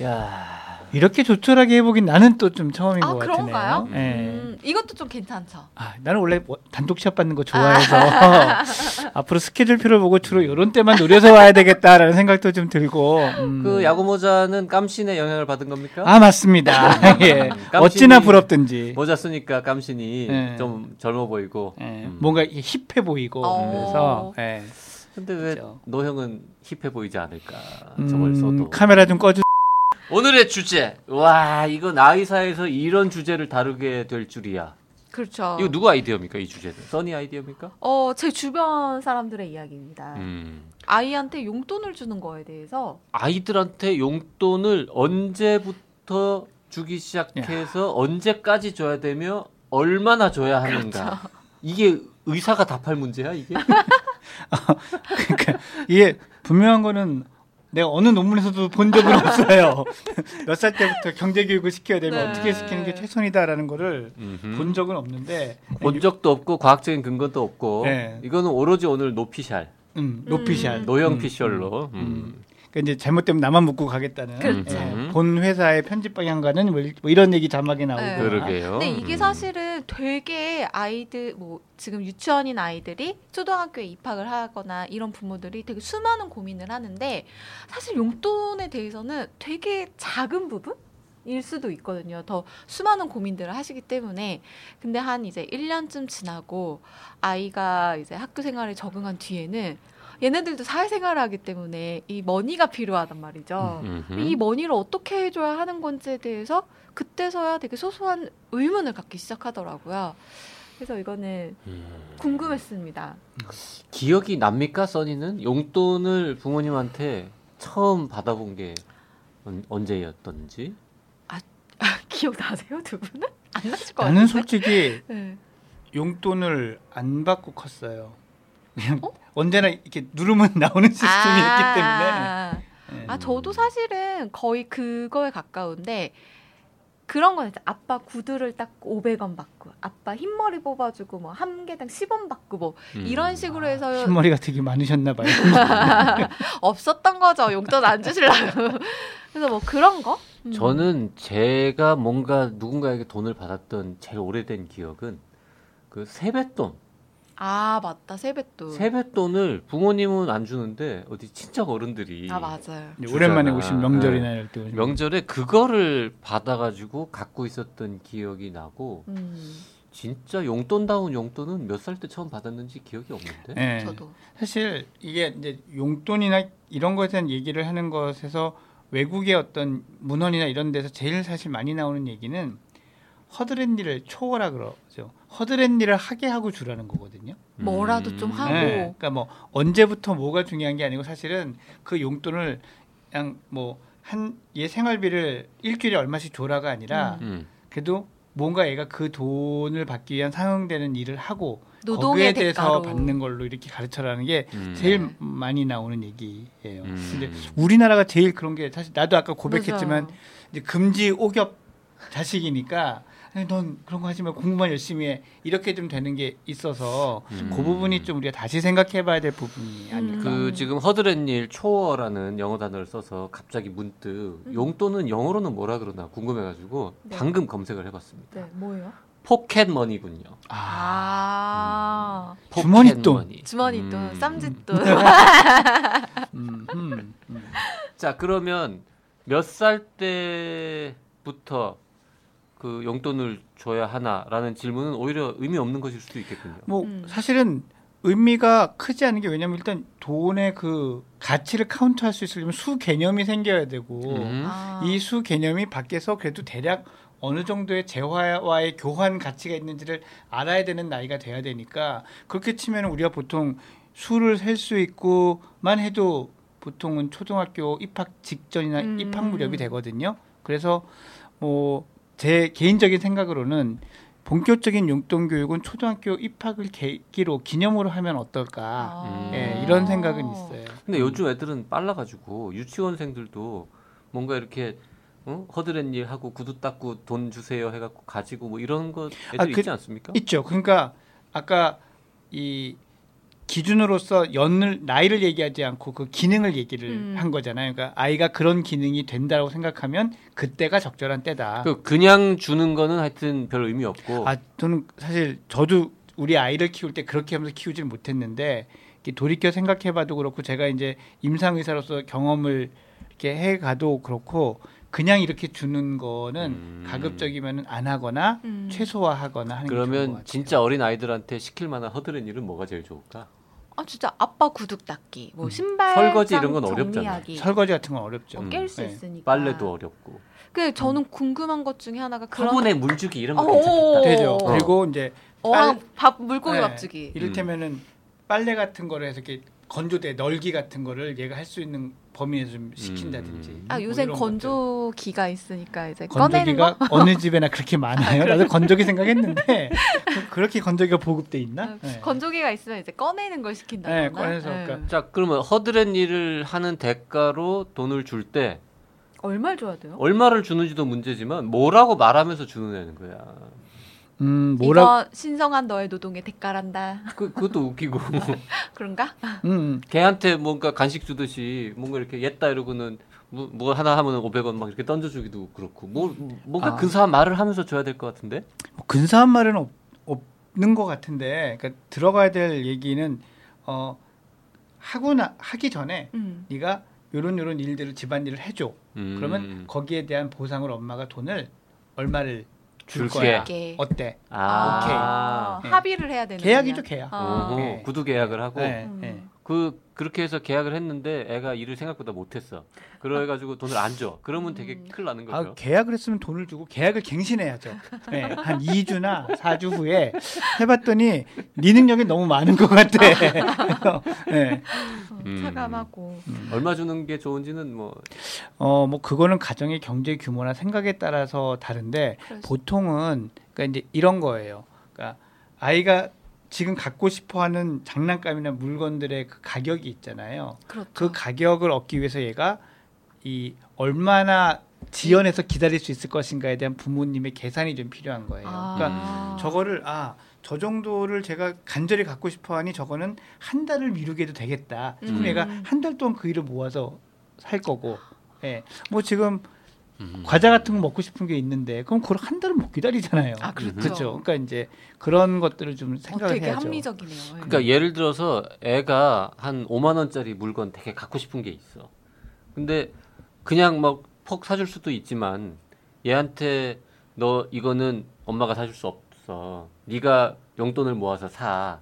야. 이렇게 조촐하게 해보긴 나는 또 좀 처음인 아 것 그런가요? 같으네요. 예. 음, 이것도 좀 괜찮죠. 아, 나는 원래 뭐 단독 시합 받는 거 좋아해서 앞으로 스케줄표를 보고 주로 이런 때만 노려서 와야 되겠다라는 생각도 좀 들고. 음. 그 야구 모자는 깜신의 영향을 받은 겁니까? 아 맞습니다. 예. 어찌나 부럽든지. 모자 쓰니까 깜신이 네. 좀 젊어 보이고. 예. 음. 뭔가 힙해 보이고 어. 그래서 예. 근데 왜 그죠. 노형은 힙해 보이지 않을까? 음, 저걸 써도. 카메라 좀 꺼주. 오늘의 주제. 와, 이거 나이사에서 이런 주제를 다루게 될 줄이야. 그렇죠. 이거 누구 아이디어입니까? 이 주제는? 써니 아이디어입니까? 어, 제 주변 사람들의 이야기입니다. 음. 아이한테 용돈을 주는 거에 대해서 아이들한테 용돈을 언제부터 주기 시작해서 언제까지 줘야 되며 얼마나 줘야 하는가. 그렇죠. 이게 의사가 답할 문제야, 이게? 그러니까 이게 분명한 거는 내가 어느 논문에서도 본 적은 없어요. 몇 살 때부터 경제 교육을 시켜야 되면 네. 어떻게 시키는 게 최선이다라는 거를 음흠. 본 적은 없는데 본 적도 없고 과학적인 근거도 없고 네. 이거는 오로지 오늘 노피샬, 음, 노피샬. 음. 노형 음, 피셜로. 음, 음. 그러니까 이제 잘못되면 나만 묻고 가겠다는 그렇죠. 예, 본 회사의 편집 방향과는 뭐 이- 뭐 이런 얘기 자막에 나오고 네. 그러게요. 근데 이게 음. 사실은 되게 아이들 뭐 지금 유치원인 아이들이 초등학교에 입학을 하거나 이런 부모들이 되게 수많은 고민을 하는데 사실 용돈에 대해서는 되게 작은 부분 일 수도 있거든요. 더 수많은 고민들을 하시기 때문에 근데 한 이제 1년쯤 지나고 아이가 이제 학교 생활에 적응한 뒤에는 얘네들도 사회생활을 하기 때문에 이 money가 필요하단 말이죠. 음흠. 이 money를 어떻게 해줘야 하는 건지에 대해서 그때서야 되게 소소한 의문을 갖기 시작하더라고요. 그래서 이거는 음. 궁금했습니다. 기억이 납니까, 써니는? 용돈을 부모님한테 처음 받아본 게 언, 언제였던지? 기억나세요, 두 분은? 안 나실 것 나는 같은데. 솔직히 네. 용돈을 안 받고 컸어요. 그냥 어? 언제나 이렇게 누르면 나오는 시스템이었기 때문에. 아, 예. 아, 저도 사실은 거의 그거에 가까운데 그런 건 있죠. 아빠 구두를 딱 500원 받고 아빠 흰머리 뽑아주고 뭐 한 개당 10원 받고 뭐 음. 이런 식으로 해서 흰머리가 되게 많으셨나 봐요. 없었던 거죠. 용돈 안 주시려고. 그래서 뭐 그런 거? 음. 저는 제가 뭔가 누군가에게 돈을 받았던 제일 오래된 기억은 그 세뱃돈. 아 맞다 세뱃돈. 세뱃돈을 부모님은 안 주는데 어디 친척 어른들이 아 맞아요. 이제 오랜만에 주잖아. 오신 명절이나 이럴 때 오시면. 명절에 그거를 받아가지고 갖고 있었던 기억이 나고 음, 진짜 용돈다운 용돈은 몇 살 때 처음 받았는지 기억이 없는데. 예. 저도. 사실 이게 이제 용돈이나 이런 것에 대한 얘기를 하는 것에서 외국의 어떤 문헌이나 이런 데서 제일 사실 많이 나오는 얘기는 허드렛 일을 초월하 그러죠. 허드렛 일을 하게 하고 주라는 거거든요. 뭐라도 좀 하고. 네, 그러니까 뭐 언제부터 뭐가 중요한 게 아니고 사실은 그 용돈을 그냥 뭐 한 얘 생활비를 일주일에 얼마씩 줘라가 아니라 음. 그래도 뭔가 얘가 그 돈을 받기 위한 상응되는 일을 하고 노동의 거기에 대해서 대가로. 받는 걸로 이렇게 가르쳐라는 게 음. 제일 네. 많이 나오는 얘기예요. 음. 근데 우리나라가 제일 그런 게 사실 나도 아까 고백했지만 맞아요. 이제 금지 오겹 자식이니까 넌 그런 거 하지 말고 공부만 열심히 해 이렇게 좀 되는 게 있어서 음. 그 부분이 좀 우리가 다시 생각해봐야 될 부분이 아닐까. 음. 그 지금 허드렛일 초어라는 영어 단어를 써서 갑자기 문득 음. 용돈은 영어로는 뭐라 그러나 궁금해가지고 네. 방금 검색을 해봤습니다. 네 뭐예요? 포켓머니군요. 아, 주머니 돈. 포켓머니. 주머니 돈, 음. 쌈짓돈. 음, 음, 음. 자 그러면 몇 살 때부터 그 용돈을 줘야 하나라는 질문은 오히려 의미 없는 것일 수도 있겠군요. 뭐 음. 사실은 의미가 크지 않은 게 왜냐면 일단 돈의 그 가치를 카운트할 수 있으려면 수 개념이 생겨야 되고 음. 아. 이수 개념이 밖에서 그래도 대략 어느 정도의 재화와의 교환 가치가 있는지를 알아야 되는 나이가 돼야 되니까 그렇게 치면 우리가 보통 수를 셀 수 있고만 해도 보통은 초등학교 입학 직전이나 음. 입학 무렵이 되거든요. 그래서 뭐 제 개인적인 생각으로는 본격적인 용돈 교육은 초등학교 입학을 계기로 기념으로 하면 어떨까? 아. 예, 이런 생각은 있어요. 근데 요즘 애들은 빨라가지고 유치원생들도 뭔가 이렇게 어? 허드렛 일 하고 구두 닦고 돈 주세요 해갖고 가지고 뭐 이런 거 애들 아, 그- 있지 않습니까? 있죠. 그러니까 아까 이 기준으로서 연을 나이를 얘기하지 않고 그 기능을 얘기를 음. 한 거잖아요. 그러니까 아이가 그런 기능이 된다고 생각하면 그때가 적절한 때다. 그 그냥 주는 거는 하여튼 별 의미 없고 아 저는 사실 저도 우리 아이를 키울 때 그렇게 하면서 키우질 못했는데 이렇게 돌이켜 생각해봐도 그렇고 제가 이제 임상 의사로서 경험을 이렇게 해가도 그렇고 그냥 이렇게 주는 거는 음. 가급적이면 안 하거나 음. 최소화하거나 하는 게 좋은 것 그러면 같아요. 진짜 어린 아이들한테 시킬 만한 허드렛 일은 뭐가 제일 좋을까? 아 진짜 아빠 구두 닦기, 뭐 음. 신발 설거지 이런 건 어렵잖아. 정리하기, 설거지 같은 건 어렵죠. 뭐 음. 깰수 네. 있으니까. 빨래도 어렵고 그 저는 궁금한 것 중에 하나가 그런 화분에 물 주기 이런 거 어, 괜찮겠다. 되죠. 어. 그리고 이제 어항 밥 물고기 네. 밥 주기. 이를테면은 빨래 같은 거를 해서 이렇게 건조대 널기 같은 거를 얘가 할 수 있는 범위 내에서 좀 시킨다든지. 음. 아뭐 요새 이런 건조기가 있으니까 이제 꺼내는 건조기가 거. 어느 집에나 그렇게 많아요. 나도 건조기 생각했는데 그- 그렇게 건조기가 보급돼 있나? 아, 네. 건조기가 있으면 이제 꺼내는 걸 시킨다거나. 네, 꺼내서 그러니까 자 그러면 허드렛 일을 하는 대가로 돈을 줄 때 얼마를 줘야 돼요? 얼마를 주는지도 문제지만 뭐라고 말하면서 주는 애는 거야. 음 뭐라? 이거 신성한 너의 노동의 대가란다. 그 그것도 웃기고 그런가? 음 걔한테 뭔가 간식 주듯이 뭔가 이렇게 옛다 이러고는 뭐, 뭐 하나 하면 500원 막 이렇게 던져주기도 그렇고 뭐 뭔가 아. 근사한 말을 하면서 줘야 될 것 같은데. 뭐 근사한 말은 없, 없는 것 같은데 그러니까 들어가야 될 얘기는 어 하고 나 하기 전에 음. 네가 요런 요런 일들을 집안일을 해줘. 음. 그러면 거기에 대한 보상을 엄마가 돈을 얼마를 줄 줄게. 거야. 이게. 어때? 아, 오케이. 합의를 해야 되는 계약이죠 계약. 아. 네. 구두 계약을 하고 네, 음. 네. 그 그렇게 해서 계약을 했는데 애가 일을 생각보다 못했어. 그래가지고 돈을 안 줘. 그러면 되게 음. 큰일 나는 아, 거죠. 계약을 했으면 돈을 주고 계약을 갱신해야죠. 네, 한 2주나 4주 후에 해봤더니 네 능력이 너무 많은 것 같아. 네. 어, 음. 차감하고. 얼마 주는 게 좋은지는 뭐 어, 뭐 그거는 가정의 경제 규모나 생각에 따라서 다른데 수- 보통은 그러니까 이제 이런 거예요. 그러니까 아이가 지금 갖고 싶어 하는 장난감이나 물건들의 그 가격이 있잖아요. 그렇죠. 그 가격을 얻기 위해서 얘가 이 얼마나 지연해서 기다릴 수 있을 것인가에 대한 부모님의 계산이 좀 필요한 거예요. 아. 그러니까 저거를 아 저 정도를 제가 간절히 갖고 싶어 하니 저거는 한 달을 미루게도 되겠다. 싶으면 음. 얘가 한 달 동안 그 일을 모아서 살 거고, 예, 뭐 지금 음. 과자 같은 거 먹고 싶은 게 있는데 그럼 그걸 한 달을 못 기다리잖아요. 아 그렇죠. 그렇죠. 그러니까 이제 그런 것들을 좀 어, 생각을 되게 해야죠. 합리적이네요. 예. 그러니까 예를 들어서 애가 한 5만 원짜리 물건 되게 갖고 싶은 게 있어. 근데 그냥 막 퍽 사줄 수도 있지만 얘한테 너 이거는 엄마가 사줄 수 없어. 네가 용돈을 모아서 사.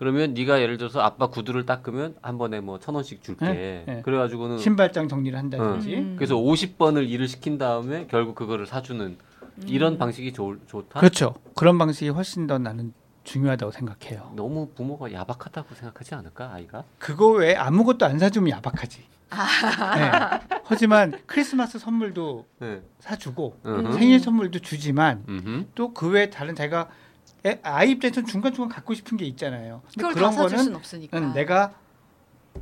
그러면 네가 예를 들어서 아빠 구두를 닦으면 한 번에 뭐 천 원씩 줄게. 네, 네. 그래가지고는 신발장 정리를 한다든지. 음. 그래서 50번을 일을 시킨 다음에 결국 그거를 사주는 음. 이런 방식이 좋, 좋다. 그렇죠. 그런 방식이 훨씬 더 나는 중요하다고 생각해요. 너무 부모가 야박하다고 생각하지 않을까 아이가? 그거 외에 아무것도 안 사주면 야박하지. 아. 네. 하지만 크리스마스 선물도 네. 사주고 음흠. 생일 선물도 주지만. 또 그 외에 다른 자기가 애- 아이 입장에서 중간 중간 갖고 싶은 게 있잖아요. 근데 그걸 그런 다 사줄 거는 순 없으니까. 응, 내가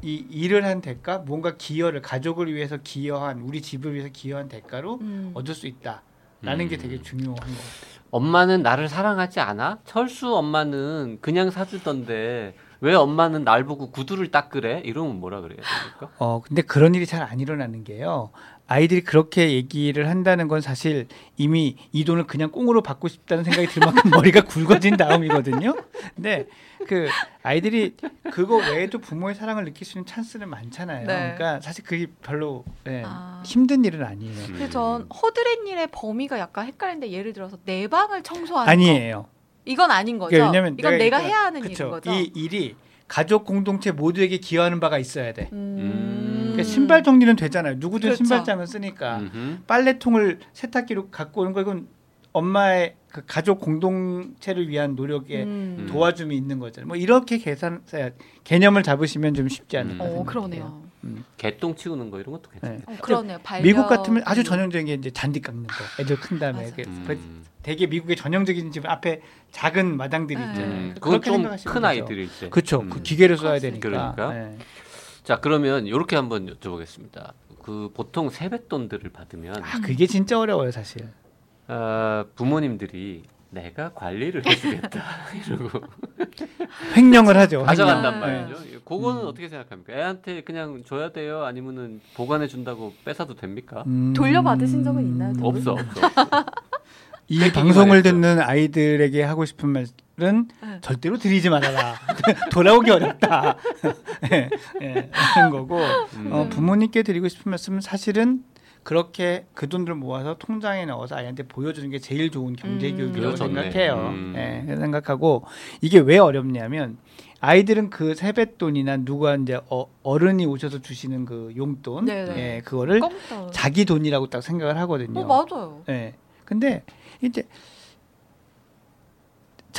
이 일을 한 대가 뭔가 기여를 가족을 위해서 기여한 우리 집을 위해서 기여한 대가로 음. 얻을 수 있다라는 게 음. 되게 중요한 것 같아요. 엄마는 나를 사랑하지 않아? 철수 엄마는 그냥 사주던데 왜 엄마는 날 보고 구두를 닦으래? 이러면 뭐라 그래야 됩니까? 어 근데 그런 일이 잘 안 일어나는 게요. 아이들이 그렇게 얘기를 한다는 건 사실 이미 이 돈을 그냥 꽁으로 받고 싶다는 생각이 들 만큼 머리가 굵어진 다음이거든요. 근데 그 아이들이 그거 외에도 부모의 사랑을 느낄 수 있는 찬스는 많잖아요. 네. 그러니까 사실 그게 별로 네, 아. 힘든 일은 아니에요. 근데 전 허드렛 일의 범위가 약간 헷갈리는데 예를 들어서 내 방을 청소하는 거 아니에요. 이건 아닌 거죠. 그러니까 왜냐면 이건 내가 그러니까 해야 하는 그쵸. 일인 거죠. 이 일이 가족 공동체 모두에게 기여하는 바가 있어야 돼. 음. 그러니까 신발 정리는 되잖아요. 누구든 그렇죠. 신발장은 쓰니까. 음흠. 빨래통을 세탁기로 갖고 오는 거 이건 엄마의 그 가족 공동체를 위한 노력에 음. 도와줌이 있는 거잖아요. 뭐 이렇게 계산 개념을 잡으시면 좀 쉽지 않을까 음. 어 생각해요. 그러네요. 음. 개똥 치우는 거 이런 것도 괜찮겠다. 어, 그러네요. 반려 미국 같으면 아주 전형적인 게 이제 잔디 깎는 거. 애들 큰 다음에. 그, 음. 그 되게 미국의 전형적인 집 앞에 작은 마당들이 네. 있잖아요. 음, 그건 좀 큰. 아이들일 때. 그렇죠. 음. 그 기계를 써야. 되니까. 그러니까. 네. 자 그러면 이렇게 한번 여쭤보겠습니다. 그 보통 세뱃돈들을 받으면 아 그게 진짜 어려워요 사실. 아, 부모님들이 내가 관리를 해주겠다 이러고 횡령을 하죠. 가져간단 음. 말이죠. 그거는 음. 어떻게 생각합니까? 애한테 그냥 줘야 돼요? 아니면은 보관해 준다고 뺏어도 됩니까? 음. 돌려받으신 적은 있나요? 두 분? 없어 없어. 이 방송을. 듣는 아이들에게 하고 싶은 말 은 네. 절대로 드리지 말아라. 돌아오기 어렵다. 예, 예, 하는 거고 음. 어, 부모님께 드리고 싶은 말씀은 사실은 그렇게 그 돈들을 모아서 통장에 넣어서 아이한테 보여주는 게 제일 좋은 경제 음. 교육이라고 좋네. 생각해요. 음. 예, 생각하고 이게 왜 어렵냐면 아이들은 그 세뱃돈이나 누가 이제 어, 어른이 오셔서 주시는 그 용돈, 네네. 예, 그거를 껌떡. 자기 돈이라고 딱 생각을 하거든요. 어 맞아요. 예. 근데 이제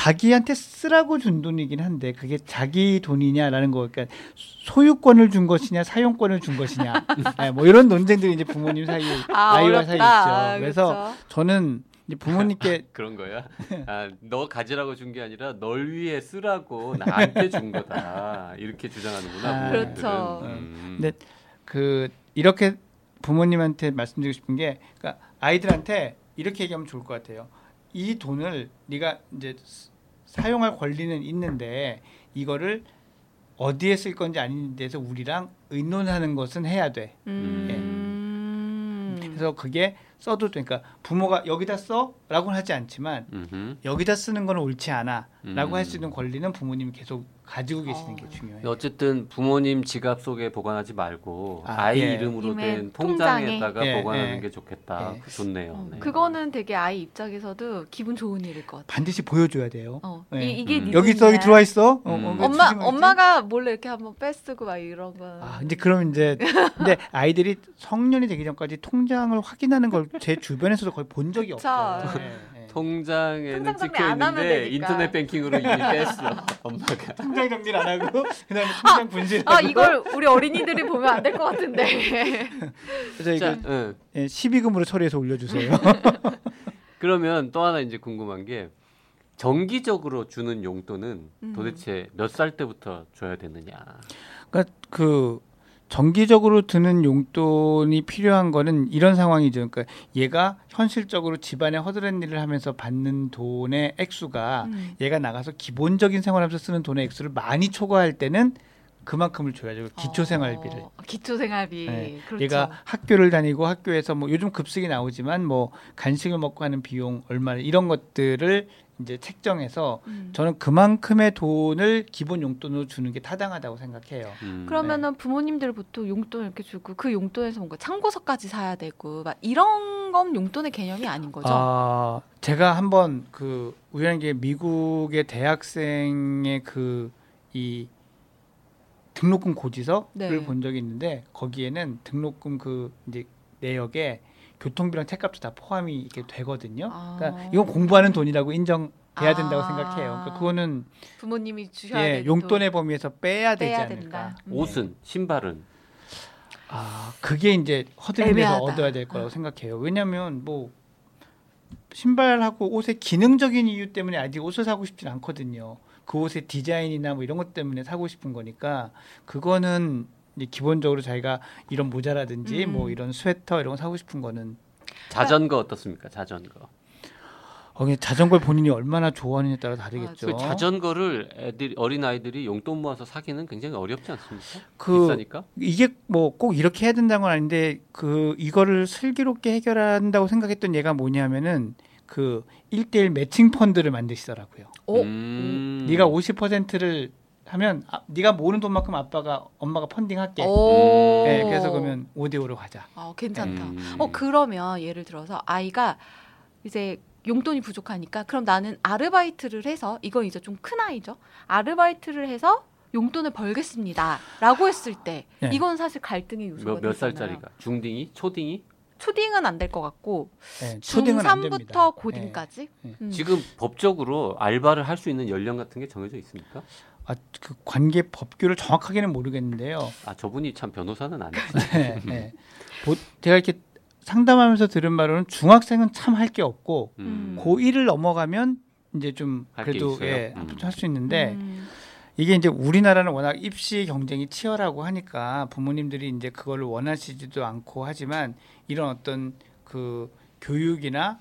자기한테 쓰라고 준 돈이긴 한데 그게 자기 돈이냐라는 거 그러니까 소유권을 준 것이냐 사용권을 준 것이냐 예, 뭐 이런 논쟁들이 이제 부모님 사이 아, 아이와. 사이 있죠. 아, 그래서 그렇죠. 저는 부모님께 그런 거야. 아, 너 가지라고 준 게 아니라 널 위해 쓰라고 나한테 준 거다. 이렇게 주장하는구나. 아, 부모님들은. 그렇죠. 음. 근데 그 이렇게 부모님한테 말씀드리고 싶은 게 그러니까 아이들한테 이렇게 얘기하면 좋을 것 같아요. 이 돈을 네가 이제 스- 사용할 권리는 있는데 이거를 어디에 쓸 건지 아닌 데서 우리랑 의논하는 것은 해야 돼. 음. 그래서 그게 써도 돼. 그러니까 부모가 여기다 써라고는 하지 않지만 음흠. 여기다 쓰는 건 옳지 않아라고 음. 할수 있는 권리는 부모님이 계속 가지고 계시는 어. 게 중요해요. 어쨌든 부모님 지갑 속에 보관하지 말고 아, 아, 이 예. 이름으로 된 통장에. 통장에다가 예, 보관하는 예. 게 좋겠다. 예. 좋네요. 어, 네. 그거는 되게 아이 입장에서도 기분 좋은 일일 것 같아요. 반드시 보여줘야 돼요. 어, 네. 이, 이게 음. 네 여기. 여기 들어와 있어. 어, 음. 어, 왜 엄마? 엄마가 몰래 이렇게 한번 빼쓰고 막 이런 거. 아, 이제 그럼 이제 근데 아이들이 성년이 되기 전까지 통장을 확인하는 걸제 주변에서도 거의 본 적이. 없어요. 네, 네. 통장에는 통장 정리 찍혀 있는데. 인터넷 뱅킹으로 이미 뺐어. 엄마가. 통장 정리를 안 하고 그다음에 통장 분실하고 아 이걸 우리 어린이들이 보면 안 될 것 같은데. 그래서 자, 이거 응. 예, 12금으로 처리해서 올려주세요. 그러면 또 하나 이제 궁금한 게 정기적으로 주는 용돈은 음. 도대체 몇 살 때부터 줘야 되느냐? 그러니까 그 정기적으로 드는 용돈이 필요한 거는 이런 상황이죠. 그러니까 얘가 현실적으로 집안에 허드렛 일을 하면서 받는 돈의 액수가 음. 얘가 나가서 기본적인 생활하면서 쓰는 돈의 액수를 많이 초과할 때는 그만큼을 줘야죠. 기초 생활비를. 어, 기초 생활비. 네. 그렇죠. 얘가 학교를 다니고 학교에서 뭐 요즘 급식이 나오지만 뭐 간식을 먹고 하는 비용 얼마 이런 것들을 이제 책정해서 음. 저는 그만큼의 돈을 기본 용돈으로 주는 게 타당하다고 생각해요. 음. 그러면은 부모님들 보통 용돈 이렇게 주고 그 용돈에서 뭔가 참고서까지 사야 되고 막 이런 건 용돈의 개념이 아닌 거죠. 아, 제가 한번 그 우연하게 미국의 대학생의 그이 등록금 고지서를 네. 본 적이 있는데 거기에는 등록금 그 이제 내역에 교통비랑 책값도 다 포함이 이렇게 되거든요. 아. 그러니까 이건 공부하는 돈이라고 인정 돼야 된다고 아. 생각해요. 그러니까 그거는 부모님이 주셔야 예, 용돈의 범위에서 빼야 되지 빼야 않을까. 된다. 음. 옷은 신발은 아, 그게 이제 허드렛에서. 얻어야 될 거라고 생각해요. 왜냐하면 뭐 신발하고 옷의 기능적인 이유 때문에 아직 옷을 사고 싶진 않거든요. 그 옷의 디자인이나 뭐 이런 것 때문에 사고 싶은 거니까 그거는 이제 기본적으로 자기가 이런 모자라든지 음. 뭐 이런 스웨터 이런 거 사고 싶은 거는 자전거 어떻습니까? 자전거. 어, 자전거를 본인이 얼마나 좋아하느냐에 따라 다르겠죠. 그 자전거를 애들 어린 아이들이 용돈 모아서 사기는 굉장히 어렵지 않습니까? 그 비싸니까. 이게 뭐 꼭 이렇게 해야 된다는 건 아닌데 그 이거를 슬기롭게 해결한다고 생각했던 얘가 뭐냐면은 그 1대1 매칭 펀드를 만드시더라고요. 오. 음. 네가 50%를 하면 아, 네가 모으는 돈만큼 아빠가 엄마가 펀딩 할게. 오. 네, 그래서 그러면 5대 5로 가자. 아, 괜찮다. 음. 어 그러면 예를 들어서 아이가 이제 용돈이 부족하니까 그럼 나는 아르바이트를 해서 이건 이제 좀 큰 아이죠. 아르바이트를 해서 용돈을 벌겠습니다라고 했을 때 네. 이건 사실 갈등의 요소가 몇, 몇 되잖아요. 살짜리가? 중딩이? 초딩이? 초딩은 안 될 것 같고 네, 초딩은 안 됩니다. 중3부터 고딩까지. 네. 음. 지금 법적으로 알바를 할 수 있는 연령 같은 게 정해져 있습니까? 아, 그 관계 법규를 정확하게는 모르겠는데요. 아 저분이 참 변호사는 아니지. 네, 네. 보- 제가 이렇게 상담하면서 들은 바로는 중학생은 참 할 게 없고 음. 고1을 넘어가면 이제 좀 그래도? 예, 음. 할수 있는데 음. 이게 이제 우리나라는 워낙 입시 경쟁이 치열하고 하니까 부모님들이 이제 그걸 원하시지도 않고 하지만 이런 어떤 그 교육이나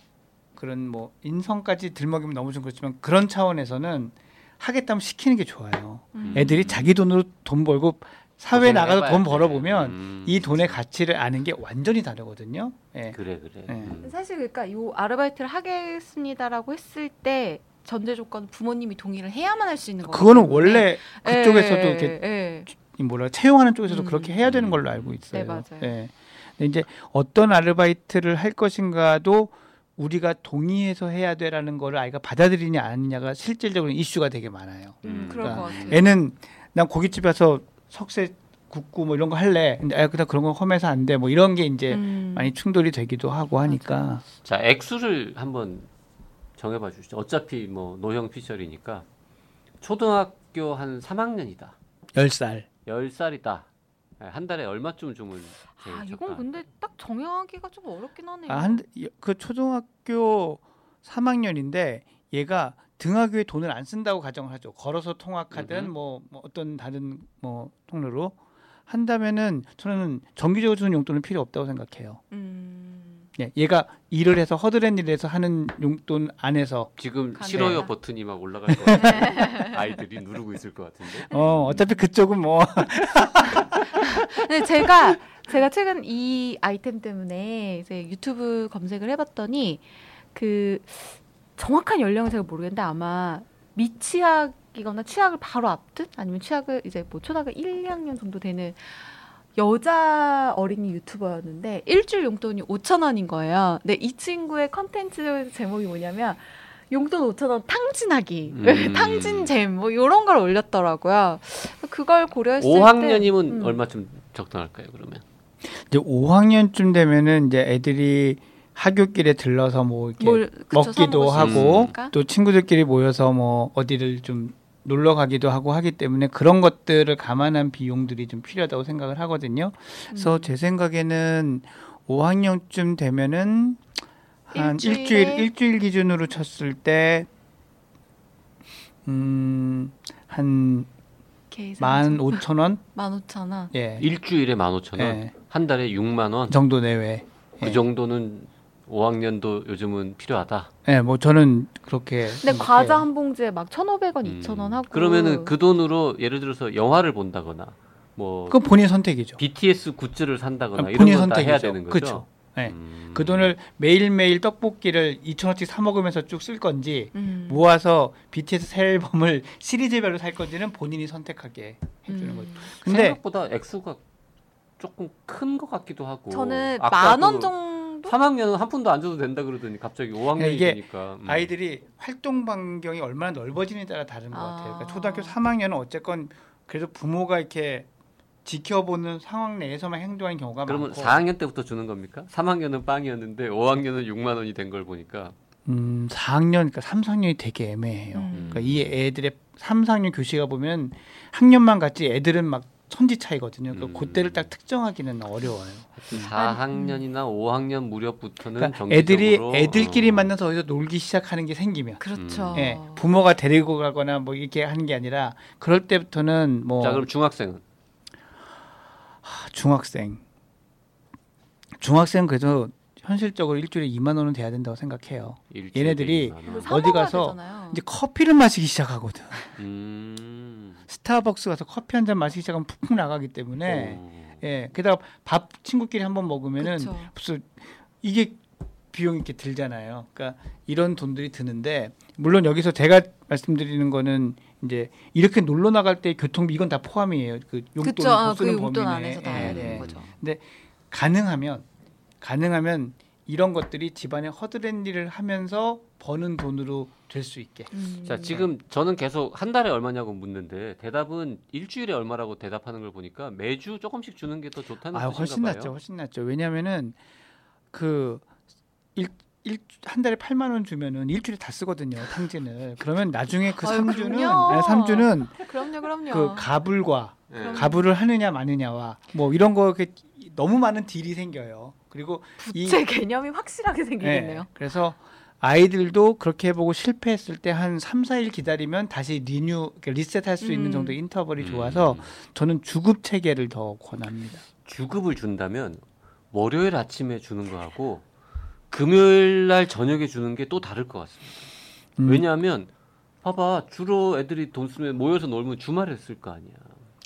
그런 뭐 인성까지 들먹이면 너무 좀 그렇지만 그런 차원에서는 하겠다면 시키는 게 좋아요. 음. 애들이 자기 돈으로 돈 벌고 사회에 나가서 돈. 벌어보면 음. 이 돈의 가치를 아는 게 완전히 다르거든요. 예. 그래 그래. 네. 음. 사실 그러니까 요 아르바이트를 하겠습니다라고 했을 때 전제 조건 부모님이 동의를 해야만 할 수 있는 거기 그거는 때문에. 원래 그쪽에서도 예, 이렇게 예. 이 뭐라 채용하는 쪽에서도 음. 그렇게 해야 되는 걸로 알고 있어요. 네, 맞아요. 예. 근데 이제 어떤 아르바이트를 할 것인가도 우리가 동의해서 해야 되라는 거를 아이가 받아들이냐 아니냐가 실질적으로 이슈가 되게 많아요. 음, 음. 그러니까 같아요. 애는 난 고깃집 가서 석쇠 굽고 뭐 이런 거 할래. 근데 아 그냥 그런 거 험해서 안 돼. 뭐 이런 게 이제 음. 많이 충돌이 되기도 하고 하니까 자 액수를 한번 정해봐 주시죠. 어차피 뭐 노형 피셜이니까 초등학교 한 3학년이다. 10살. 10살이다. 한 달에 얼마쯤 주면 제일 아, 이건? 근데 딱 정하기가 좀 어렵긴 하네요. 아, 한, 그 초등학교 3학년인데 얘가 등하교에 돈을 안 쓴다고 가정을 하죠. 걸어서 통학하든. 뭐, 뭐 어떤 다른 뭐 통로로 한다면은 저는 정기적으로 주는 용돈은 필요 없다고 생각해요. 음. 예, 얘가 일을 해서 허드렛 일을 해서 하는 용돈 안에서 지금. 싫어요 버튼이 막 올라갈 것 같아요. 아이들이 누르고 있을 것 같은데. 어 어차피 그쪽은 뭐 근데 제가 제가 최근 이 아이템 때문에 이제 유튜브 검색을 해봤더니 그 정확한 연령은 제가 모르겠는데 아마 미취학이거나 취학을 바로 앞둔 아니면 취학을 이제 뭐 초등학교 1, 2학년 정도 되는 여자 어린이 유튜버였는데 일주일 용돈이 5천 원인 거예요. 근데 이 친구의 컨텐츠 제목이 뭐냐면 용돈 5천 원 탕진하기, 음. 탕진잼 뭐 이런 걸 올렸더라고요. 그걸 고려했을 때 5학년이면 음. 얼마쯤 적당할까요? 그러면 이제 5학년쯤 되면은 이제 애들이 학교길에 들러서 뭐 이렇게 뭘 그쵸, 먹기도 하고 있으니까. 또 친구들끼리 모여서 뭐 어디를 좀 놀러 가기도 하고 하기 때문에 그런 것들을 감안한 비용들이 좀 필요하다고 생각을 하거든요. 그래서 음. 제 생각에는 5학년쯤 되면은 한 일주일에? 일주일 일주일 기준으로 쳤을 때 음, 한 계산 15,000원? 15,000원. 예. 일주일에 15,000원, 예. 한 달에 6만 원. 정도 내외. 그 예. 정도는 5학년도 요즘은 필요하다. 예, 뭐 저는 그렇게 근데. 과자 한 봉지에 막 1,500원, 음. 2,000원 하고 그러면은 그 돈으로 예를 들어서 영화를 본다거나 뭐 그건 본인 선택이죠. BTS 굿즈를 산다거나 아, 이런 본인 건다 해야. 되는 거죠. 그쵸. 네. 음. 그 돈을 매일매일 떡볶이를 2,000원씩 사 먹으면서 쭉 쓸 건지 음. 모아서 BTS 새 앨범을 시리즈별로 살 건지는 본인이 선택하게 해주는 음. 거죠. 근데 생각보다 액수가 조금 큰 것 같기도 하고. 저는 만원그 정도? 3학년은 한 푼도 안 줘도 된다 그러더니 갑자기 5학년이 이게 되니까 음. 아이들이 활동 반경이 얼마나 넓어지느냐에 따라 다른 것 아. 같아요. 그러니까 초등학교 3학년은 어쨌건 그래도 부모가 이렇게 지켜보는 상황 내에서만 행동하는 경우가 그러면 많고 4학년 때부터 주는 겁니까? 3학년은 빵이었는데 5학년은 6만 원이 된 걸 보니까 음, 4학년, 그러니까 3, 4학년이 되게 애매해요. 음. 그러니까 이 애들의 3, 4학년 교시가 보면 학년만 같지 애들은 막 천지 차이거든요. 그러니까 음. 그때를 딱 특정하기는 어려워요. 4학년이나 5학년 무렵부터는 그러니까 정기적으로 애들이 애들끼리 어, 만나서 어디서 놀기 시작하는 게 생기면 그렇죠. 음. 예, 부모가 데리고 가거나 뭐 이렇게 하는 게 아니라 그럴 때부터는 뭐 자 그럼 중학생은 아, 중학생 중학생 그래도 현실적으로 일주일에 2만 원은 돼야 된다고 생각해요. 얘네들이 2만 원. 그리고 사 어디 가서 되잖아요. 이제 커피를 마시기 시작하거든. 음. 스타벅스 가서 커피 한 잔 마시기 시작하면 푹푹 나가기 때문에 어. 예 게다가 밥 친구끼리 한번 먹으면은 그쵸. 무슨 이게 비용이 이렇게 들잖아요. 그러니까 이런 돈들이 드는데 물론 여기서 제가 말씀드리는 거는 이제 이렇게 놀러 나갈 때 교통비 이건 다 포함이에요. 그 용돈 그쵸. 아, 못그 쓰는 용돈 범위 안에서 다 예, 되는 예. 거죠. 가능하면 가능하면 이런 것들이 집안의 허드렛 일을 하면서 버는 돈으로 될 수 있게. 음. 자 지금 저는 계속 한 달에 얼마냐고 묻는데 대답은 일주일에 얼마라고 대답하는 걸 보니까 매주 조금씩 주는 게 더 좋다는 아 뜻인가 훨씬 봐요. 낫죠, 훨씬 낫죠. 왜냐하면은 그 일, 일, 한 달에 8만 원 주면은 일주일에 다 쓰거든요. 탕진을. 그러면 나중에 그 아유, 3주는 그럼요. 네, 3주는 그럼요, 그럼요. 그 가불과 예. 가불을 하느냐 마느냐와 뭐 이런 거 이렇게 너무 많은 deal이 생겨요. 그리고 이제 개념이 확실하게 생기겠네요. 네, 그래서 아이들도 그렇게 해보고 실패했을 때한 3, 4일 기다리면 다시 renew 그러니까 리셋할 수 있는 음. 정도 의 인터벌이 음. 좋아서 저는 주급 체계를 더 권합니다. 주급을 준다면 월요일 아침에 주는 거하고 금요일 날 저녁에 주는 게 또 다를 것 같습니다. 음, 왜냐하면 봐봐 주로 애들이 돈 쓰면 모여서 놀면 주말에 쓸 거 아니야.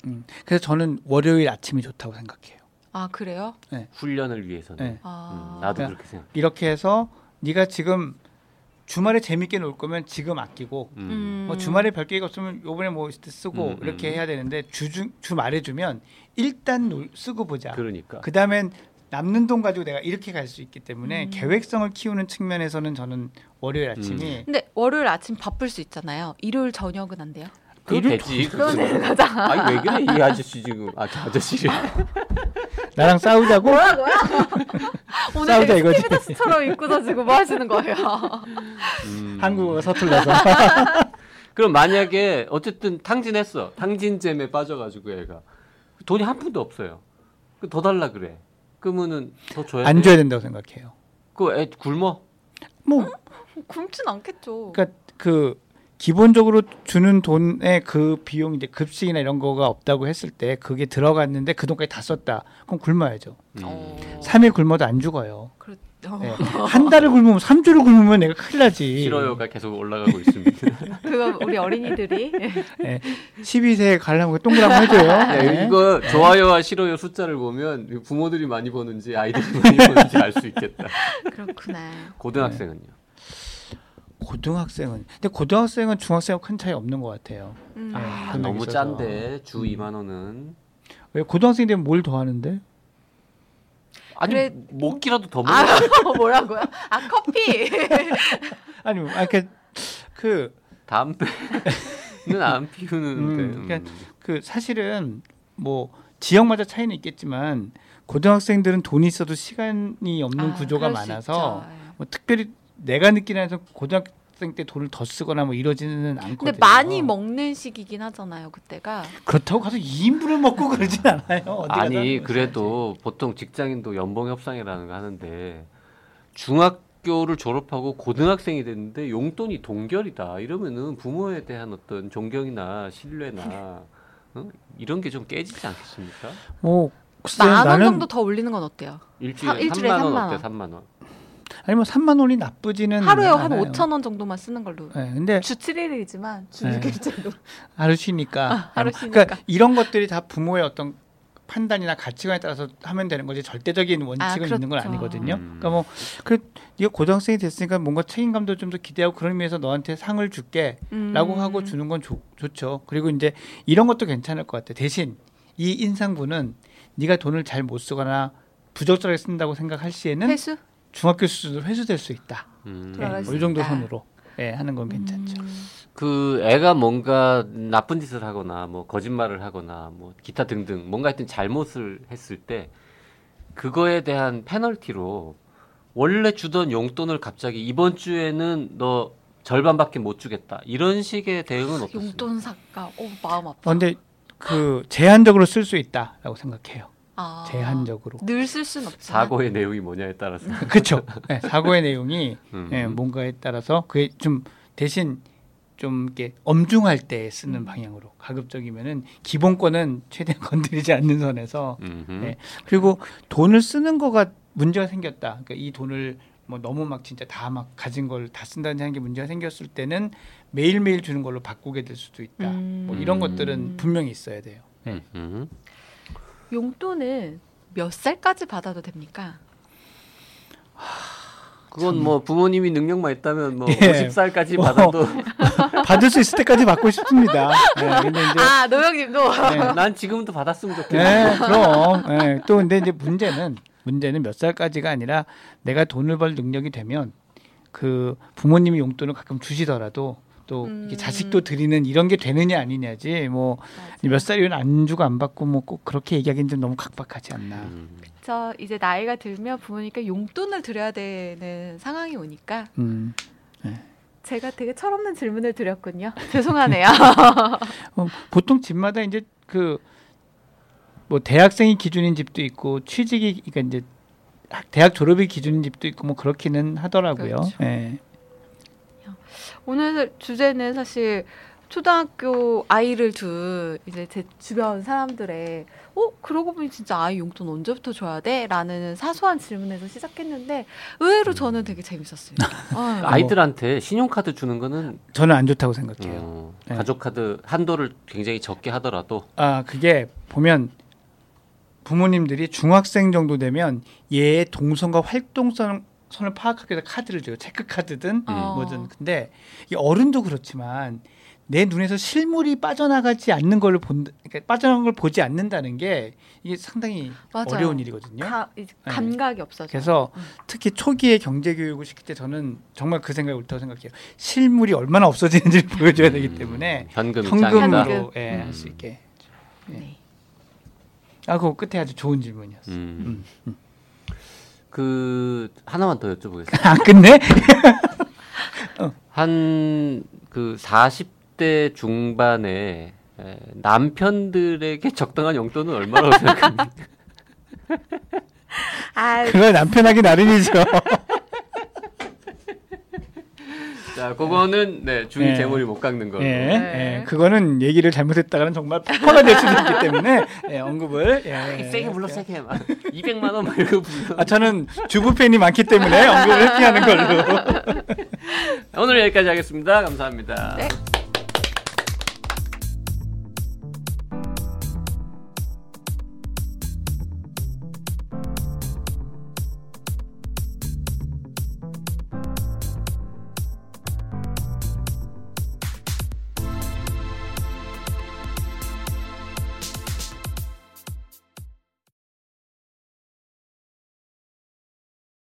음. 그래서 저는 월요일 아침이 좋다고 생각해요. 아 그래요? 훈련을 위해서는. 네. 아, 음, 나도 그러니까 그렇게 생각. 이렇게 해서 네가 지금 주말에 재밌게 놀 거면 지금 아끼고 음. 음. 뭐 주말에 별 계획 없으면 요번에 뭐 쓰고 음, 이렇게 음. 해야 되는데 주중 주말에 주면 일단 놀, 쓰고 보자. 그러니까. 그 다음엔 남는 돈 가지고 내가 이렇게 갈 수 있기 때문에 음. 계획성을 키우는 측면에서는 저는 월요일 아침이 근데 월요일 아침 바쁠 수 있잖아요. 일요일 저녁은 안 돼요? 일요일 되지. 그건. 되는 거잖아. 아니 왜 그래 이 아저씨 지금 아 저 아저씨. 나랑 싸우자고 뭐라고요? 오늘 싸우자 되게 이거지. 스티브더스처럼 입고 다지고 뭐 하시는 거예요? 음. 한국어가 서툴러서 그럼 만약에 어쨌든 탕진했어. 탕진잼에 빠져가지고 애가 돈이 한 푼도 없어요. 그더 달라 그래. 그러면은 더 줘야 안 돼. 줘야 된다고 생각해요. 그 애 굶어. 뭐 굶진 않겠죠. 그러니까 그 기본적으로 주는 돈의 그 비용 이제 급식이나 이런 거가 없다고 했을 때 그게 들어갔는데 그 돈까지 다 썼다. 그럼 굶어야죠. 음. 어, 3일 굶어도 안 죽어요. 그렇죠. 네. 한 달을 굶으면 3주를 굶으면 내가 큰일 나지. 싫어요가 계속 올라가고 있습니다. 그거 우리 어린이들이 네. 12세에 가려면 동그라미 해줘요. 네, 네. 이거 좋아요와 싫어요 숫자를 보면 부모들이 많이 버는지 아이들이 많이 버는지 알 수 있겠다. 그렇구나. 고등학생은요. 고등학생은 근데 고등학생은 중학생하고 큰 차이 없는 것 같아요. 음. 아, 아, 너무 있어서. 짠데 주 음. 2만 원은 왜 고등학생 되면 뭘 더 하는데? 아니 그래- 먹기라도 더 먹어. 아 뭐라고요? 아 커피. 아니, 아, 그, 그, 담배는 안 피우는데. 음, 그러니까 그 사실은 뭐 지역마다 차이는 있겠지만 고등학생들은 돈이 있어도 시간이 없는 아, 구조가 많아서. 예. 뭐 특별히 내가 느끼는 한에서 고등학생 때 돈을 더 쓰거나 뭐 이러지는 않거든요. 근데 많이 먹는 시기긴 하잖아요. 그때가. 그렇다고 가서 2인분을 먹고 그러진 않아요. 아니 그래도 보통 직장인도 연봉 협상이라는 거 하는데 중학교를 졸업하고 고등학생이 됐는데 용돈이 동결이다 이러면은 부모에 대한 어떤 존경이나 신뢰나 어? 이런 게 좀 깨지지 않겠습니까? 뭐 글쎄 만원 나는 정도 더 올리는 건 어때요? 일주일에, 사- 일주일에 3만 원 3만 어때? 원. 3만 원. 아니 뭐 3만 원이 나쁘지는 하루에 한 않아요. 5천 원 정도만 쓰는 걸로. 네, 근데 주 7일이지만 주 네. 6일째로. 하루 쉬니까. 아, 하루 뭐, 쉬니까. 그러니까 이런 것들이 다 부모의 어떤 판단이나 가치관에 따라서 하면 되는 거지 절대적인 원칙은 아, 있는 건 그렇죠. 아니거든요. 음. 그러니까 뭐그 네가 고등학생이 됐으니까 뭔가 책임감도 좀 더 기대하고 그런 의미에서 너한테 상을 줄게라고 음. 하고 주는 건 좋, 좋죠. 그리고 이제 이런 것도 괜찮을 것 같아. 대신 이 인상분은 네가 돈을 잘 못 쓰거나 부적절하게 쓴다고 생각할 시에는 회수? 중학교 수준으로 회수될 수 있다. 음. 네, 돌아갈 뭐수이 정도. 선으로 예, 하는 건 괜찮죠. 음. 그 애가 뭔가 나쁜 짓을 하거나 뭐 거짓말을 하거나 뭐 기타 등등 뭔가 하여튼 잘못을 했을 때 그거에 대한 페널티로 원래 주던 용돈을 갑자기 이번 주에는 너 절반밖에 못 주겠다 이런 식의 대응은 어떻습니까? 용돈 삭감. 오 마음 아파. 어, 근데 그 제한적으로 쓸 수 있다라고 생각해요. 아. 제한적으로. 늘쓸순 없지만. 사고의 내용이 뭐냐에 따라서 그렇죠. 네, 사고의 내용이 음. 예, 뭔가에 따라서 그게 좀 대신 좀 이렇게 엄중할 때 쓰는 음. 방향으로 가급적이면은 기본권은 최대한 건드리지 않는 선에서. 네. 그리고 돈을 쓰는 거가 문제가 생겼다. 그러니까 이 돈을 뭐 너무 막 진짜 다 막 가진 걸 다 쓴다는 게 문제가 생겼을 때는 매일 매일 주는 걸로 바꾸게 될 수도 있다. 음. 뭐 이런 음. 것들은 분명히 있어야 돼요. 네. 음. 용돈은 몇 살까지 받아도 됩니까? 그건 뭐 부모님이 능력만 있다면 뭐 예. 50살까지 뭐. 받아도 받을 수 있을 때까지 받고 싶습니다. 네, 근데 이제 아 노영님도. 네. 난 지금부터 받았으면 좋겠네. 네, 그럼. 네, 또 근데 이제 문제는 문제는 몇 살까지가 아니라 내가 돈을 벌 능력이 되면 그 부모님이 용돈을 가끔 주시더라도 또 음. 자식도 드리는 이런 게 되느냐 아니냐지 뭐 몇 살이면 안 주고 안 받고 뭐 꼭 그렇게 얘기하기는 좀 너무 각박하지 않나. 음. 저 이제 나이가 들면 부모님께 용돈을 드려야 되는 상황이 오니까 음. 제가 되게 철없는 질문을 드렸군요. 죄송하네요. 어, 보통 집마다 이제 그 뭐 대학생이 기준인 집도 있고 취직이 그러니까 이제 학- 대학 졸업이 기준인 집도 있고 뭐 그렇기는 하더라고요. 그렇죠. 예. 오늘 주제는 사실 초등학교 아이를 둔 이제 제 주변 사람들의 어 그러고 보니 진짜 아이 용돈 언제부터 줘야 돼? 라는 사소한 질문에서 시작했는데 의외로 저는 되게 재밌었어요. 어. 아이들한테 신용카드 주는 거는 저는 안 좋다고 생각해요. 어, 네. 가족 카드 한도를 굉장히 적게 하더라도 아 그게 보면 부모님들이 중학생 정도 되면 얘의 동선과 활동성 선을 파악하기 위해서 카드를 줘요. 체크 카드든 어. 뭐든. 근데 이 어른도 그렇지만 내 눈에서 실물이 빠져나가지 않는 걸 본, 그러니까 빠져나간 걸 보지 않는다는 게 이게 상당히 맞아요. 어려운 일이거든요. 가, 네. 감각이 없어져. 그래서 음. 특히 초기에 경제 교육을 시킬 때 저는 정말 그 생각이 옳다고 생각해요. 실물이 얼마나 없어지는지를 보여줘야 되기 음, 때문에 짱이다. 현금으로 현금. 예, 음. 할수 있게. 네. 아, 그거 끝에 아주 좋은 질문이었어. 요 음. 음. 그 하나만 더 여쭤보겠습니다. 안 끝내? 한그 40대 중반에 에, 남편들에게 적당한 용돈은 얼마라고 생각합니까? 아, 그거 남편하기 나름이죠. 자, 그거는 네, 중이 네. 재물이 못 깎는 걸로. 예, 네. 예, 그거는 얘기를 잘못했다가는 정말 폭파가 될 수도 있기 때문에 예, 언급을 예, 세게 불러 세게 막 200만 원 말고 불러. 아, 저는 주부 팬이 많기 때문에 언급을 피하는 걸로. 오늘 여기까지 하겠습니다. 감사합니다. 네.